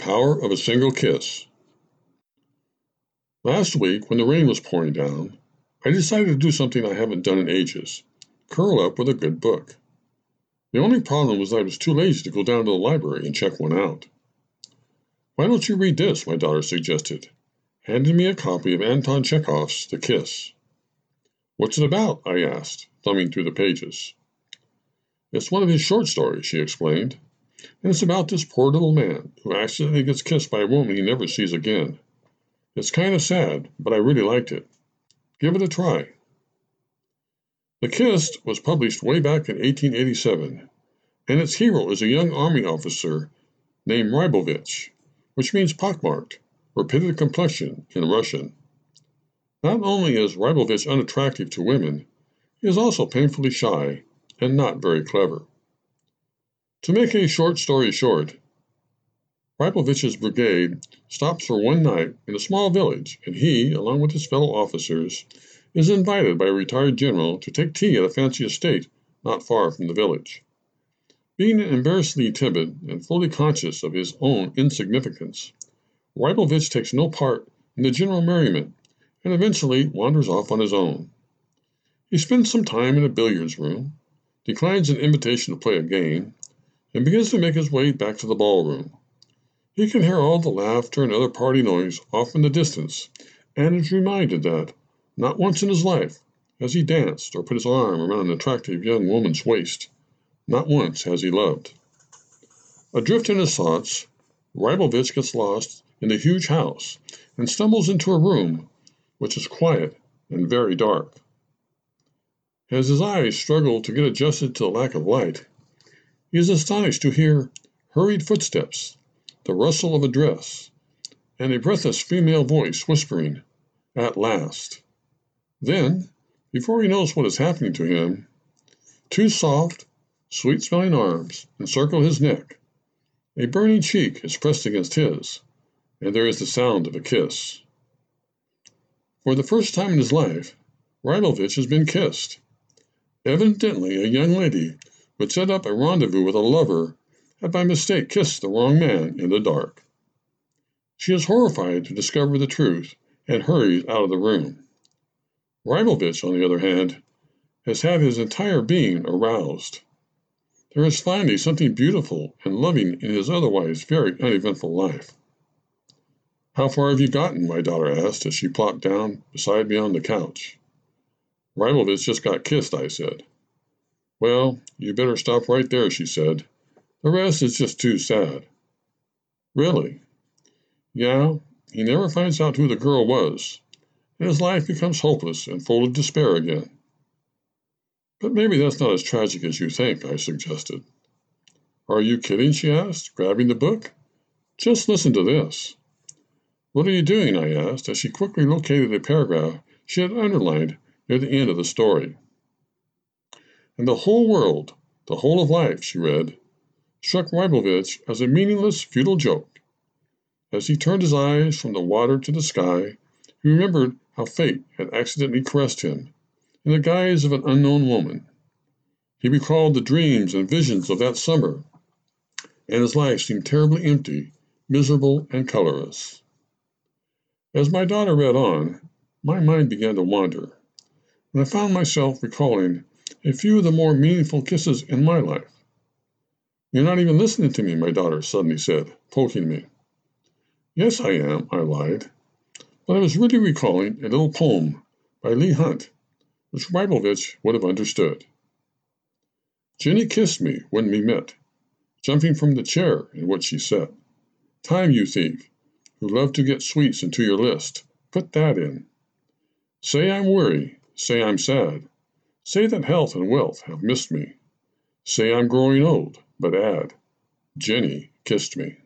Power of a Single Kiss. Last week, when the rain was pouring down, I decided to do something I haven't done in ages curl up with a good book. The only problem was I was too lazy to go down to the library and check one out. Why don't you read this? my daughter suggested, handing me a copy of Anton Chekhov's The Kiss. What's it about? I asked, thumbing through the pages. It's one of his short stories, she explained and it's about this poor little man who accidentally gets kissed by a woman he never sees again. It's kind of sad, but I really liked it. Give it a try. The Kiss was published way back in 1887, and its hero is a young army officer named Ryabovich, which means pockmarked or pitted complexion in Russian. Not only is Ryabovich unattractive to women, he is also painfully shy and not very clever. To make a short story short, Ryabovich's brigade stops for one night in a small village, and he, along with his fellow officers, is invited by a retired general to take tea at a fancy estate not far from the village. Being embarrassedly timid and fully conscious of his own insignificance, Ryabovich takes no part in the general merriment and eventually wanders off on his own. He spends some time in a billiards room, declines an invitation to play a game, and begins to make his way back to the ballroom. He can hear all the laughter and other party noise off in the distance, and is reminded that, not once in his life, has he danced or put his arm around an attractive young woman's waist. Not once has he loved. Adrift in his thoughts, Ryabovich gets lost in the huge house and stumbles into a room which is quiet and very dark. As his eyes struggle to get adjusted to the lack of light, he is astonished to hear hurried footsteps, the rustle of a dress, and a breathless female voice whispering, At last. Then, before he knows what is happening to him, two soft, sweet smelling arms encircle his neck, a burning cheek is pressed against his, and there is the sound of a kiss. For the first time in his life, Ryabovich has been kissed. Evidently, a young lady would set up a rendezvous with a lover had by mistake kissed the wrong man in the dark. She is horrified to discover the truth and hurries out of the room. Ryabovich, on the other hand, has had his entire being aroused. There is finally something beautiful and loving in his otherwise very uneventful life. How far have you gotten? my daughter asked as she plopped down beside me on the couch. Ryabovich just got kissed, I said. Well, you better stop right there, she said. The rest is just too sad. Really? Yeah, he never finds out who the girl was, and his life becomes hopeless and full of despair again. But maybe that's not as tragic as you think, I suggested. Are you kidding? she asked, grabbing the book. Just listen to this. What are you doing? I asked, as she quickly located a paragraph she had underlined near the end of the story. And the whole world, the whole of life, she read, struck Ryabovich as a meaningless, futile joke. As he turned his eyes from the water to the sky, he remembered how fate had accidentally caressed him in the guise of an unknown woman. He recalled the dreams and visions of that summer, and his life seemed terribly empty, miserable, and colorless. As my daughter read on, my mind began to wander, and I found myself recalling a few of the more meaningful kisses in my life. You're not even listening to me, my daughter suddenly said, poking me. Yes, I am, I lied. But I was really recalling a little poem by Leigh Hunt, which Ryabovich would have understood. Jenny kissed me when we met, jumping from the chair in which she sat. Time, you thief, who love to get sweets into your list, put that in. Say I'm weary, say I'm sad, Say that health and wealth have missed me. Say I'm growing old, but add, Jenny kissed me.